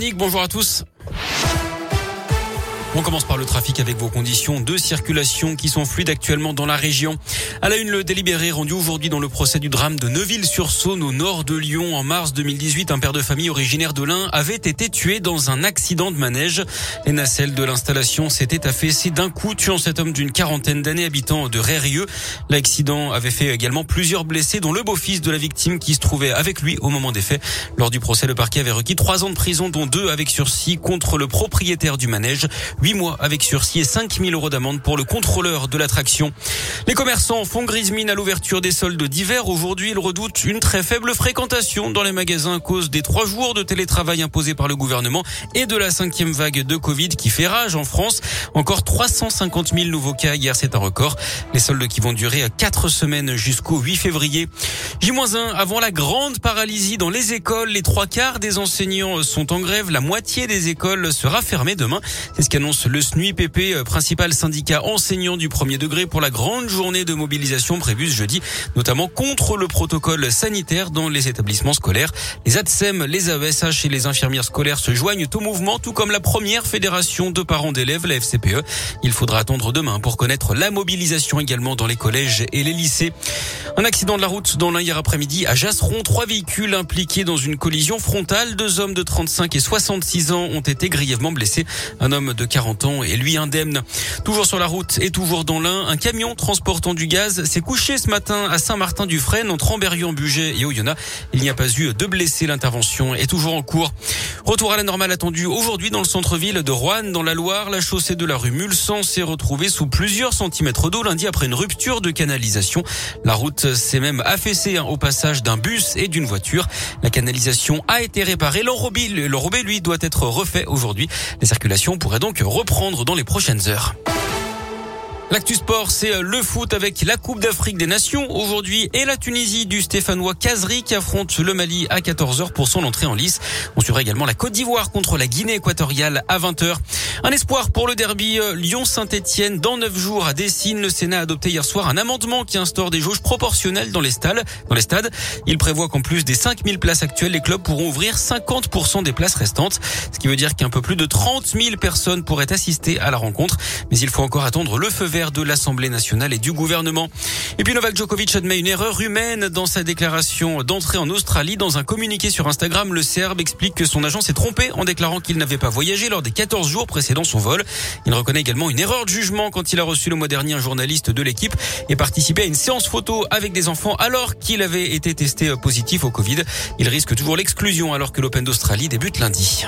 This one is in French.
Nick, bonjour à tous. On commence par le trafic avec vos conditions de circulation qui sont fluides actuellement dans la région. À la une, le délibéré rendu aujourd'hui dans le procès du drame de Neuville-sur-Saône au nord de Lyon en mars 2018. Un père de famille originaire de l'Ain avait été tué dans un accident de manège. Les nacelles de l'installation s'étaient affaissées d'un coup, tuant cet homme d'une quarantaine d'années habitant de Rérieux. L'accident avait fait également plusieurs blessés, dont le beau-fils de la victime qui se trouvait avec lui au moment des faits. Lors du procès, le parquet avait requis trois ans de prison, dont deux avec sursis contre le propriétaire du manège. 8 mois avec sursis et 5 000 euros d'amende pour le contrôleur de l'attraction. Les commerçants font grise mine à l'ouverture des soldes d'hiver. Aujourd'hui, ils redoutent une très faible fréquentation dans les magasins à cause des trois jours de télétravail imposés par le gouvernement et de la cinquième vague de Covid qui fait rage en France. Encore 350 000 nouveaux cas hier, c'est un record. Les soldes qui vont durer 4 semaines jusqu'au 8 février. J-1 avant la grande paralysie dans les écoles. Les trois quarts des enseignants sont en grève. La moitié des écoles sera fermée demain. C'est ce qu'annonce le SNUIPP, euh, principal syndicat enseignant du premier degré pour la grande journée de mobilisation prévue ce jeudi, notamment contre le protocole sanitaire dans les établissements scolaires. Les ADSEM, les AESH et les infirmières scolaires se joignent au mouvement, tout comme la première fédération de parents d'élèves, la FCPE. Il faudra attendre demain pour connaître la mobilisation également dans les collèges et les lycées. Un accident de la route dans l'un hier après-midi à Jasseron. Trois véhicules impliqués dans une collision frontale. Deux hommes de 35 et 66 ans ont été grièvement blessés. Un homme de 40 ans est lui indemne. Toujours sur la route et toujours dans l'un, un camion transportant du gaz s'est couché ce matin à Saint-Martin-du-Frêne entre Amberieu-en-Bugey et Oyonnax. Il n'y a pas eu de blessés. L'intervention est toujours en cours. Retour à la normale attendu aujourd'hui dans le centre-ville de Roanne, dans la Loire. La chaussée de la rue Mulsan s'est retrouvée sous plusieurs centimètres d'eau lundi après une rupture de canalisation. La route s'est même affaissé hein, au passage d'un bus et d'une voiture. La canalisation a été réparée. L'enrobé, lui, doit être refait aujourd'hui. Les circulations pourraient donc reprendre dans les prochaines heures. L'actu sport, c'est euh, le foot avec la Coupe d'Afrique des Nations aujourd'hui et la Tunisie du Stéphanois Kazri qui affronte le Mali à 14h pour son entrée en lice. On suivra également la Côte d'Ivoire contre la Guinée équatoriale à 20h. Un espoir pour le derby euh, Lyon-Saint-Etienne dans 9 jours à Dessine. Le Sénat a adopté hier soir un amendement qui instaure des jauges proportionnelles dans les stades. Dans les stades. Il prévoit qu'en plus des 5000 places actuelles, les clubs pourront ouvrir 50% des places restantes. Ce qui veut dire qu'un peu plus de 30 000 personnes pourraient assister à la rencontre. Mais il faut encore attendre le feu de l'Assemblée nationale et du gouvernement. Et puis Novak Djokovic admet une erreur humaine dans sa déclaration d'entrée en Australie. Dans un communiqué sur Instagram, le Serbe explique que son agent s'est trompé en déclarant qu'il n'avait pas voyagé lors des 14 jours précédant son vol. Il reconnaît également une erreur de jugement quand il a reçu le mois dernier un journaliste de l'équipe et participé à une séance photo avec des enfants alors qu'il avait été testé positif au Covid. Il risque toujours l'exclusion alors que l'Open d'Australie débute lundi.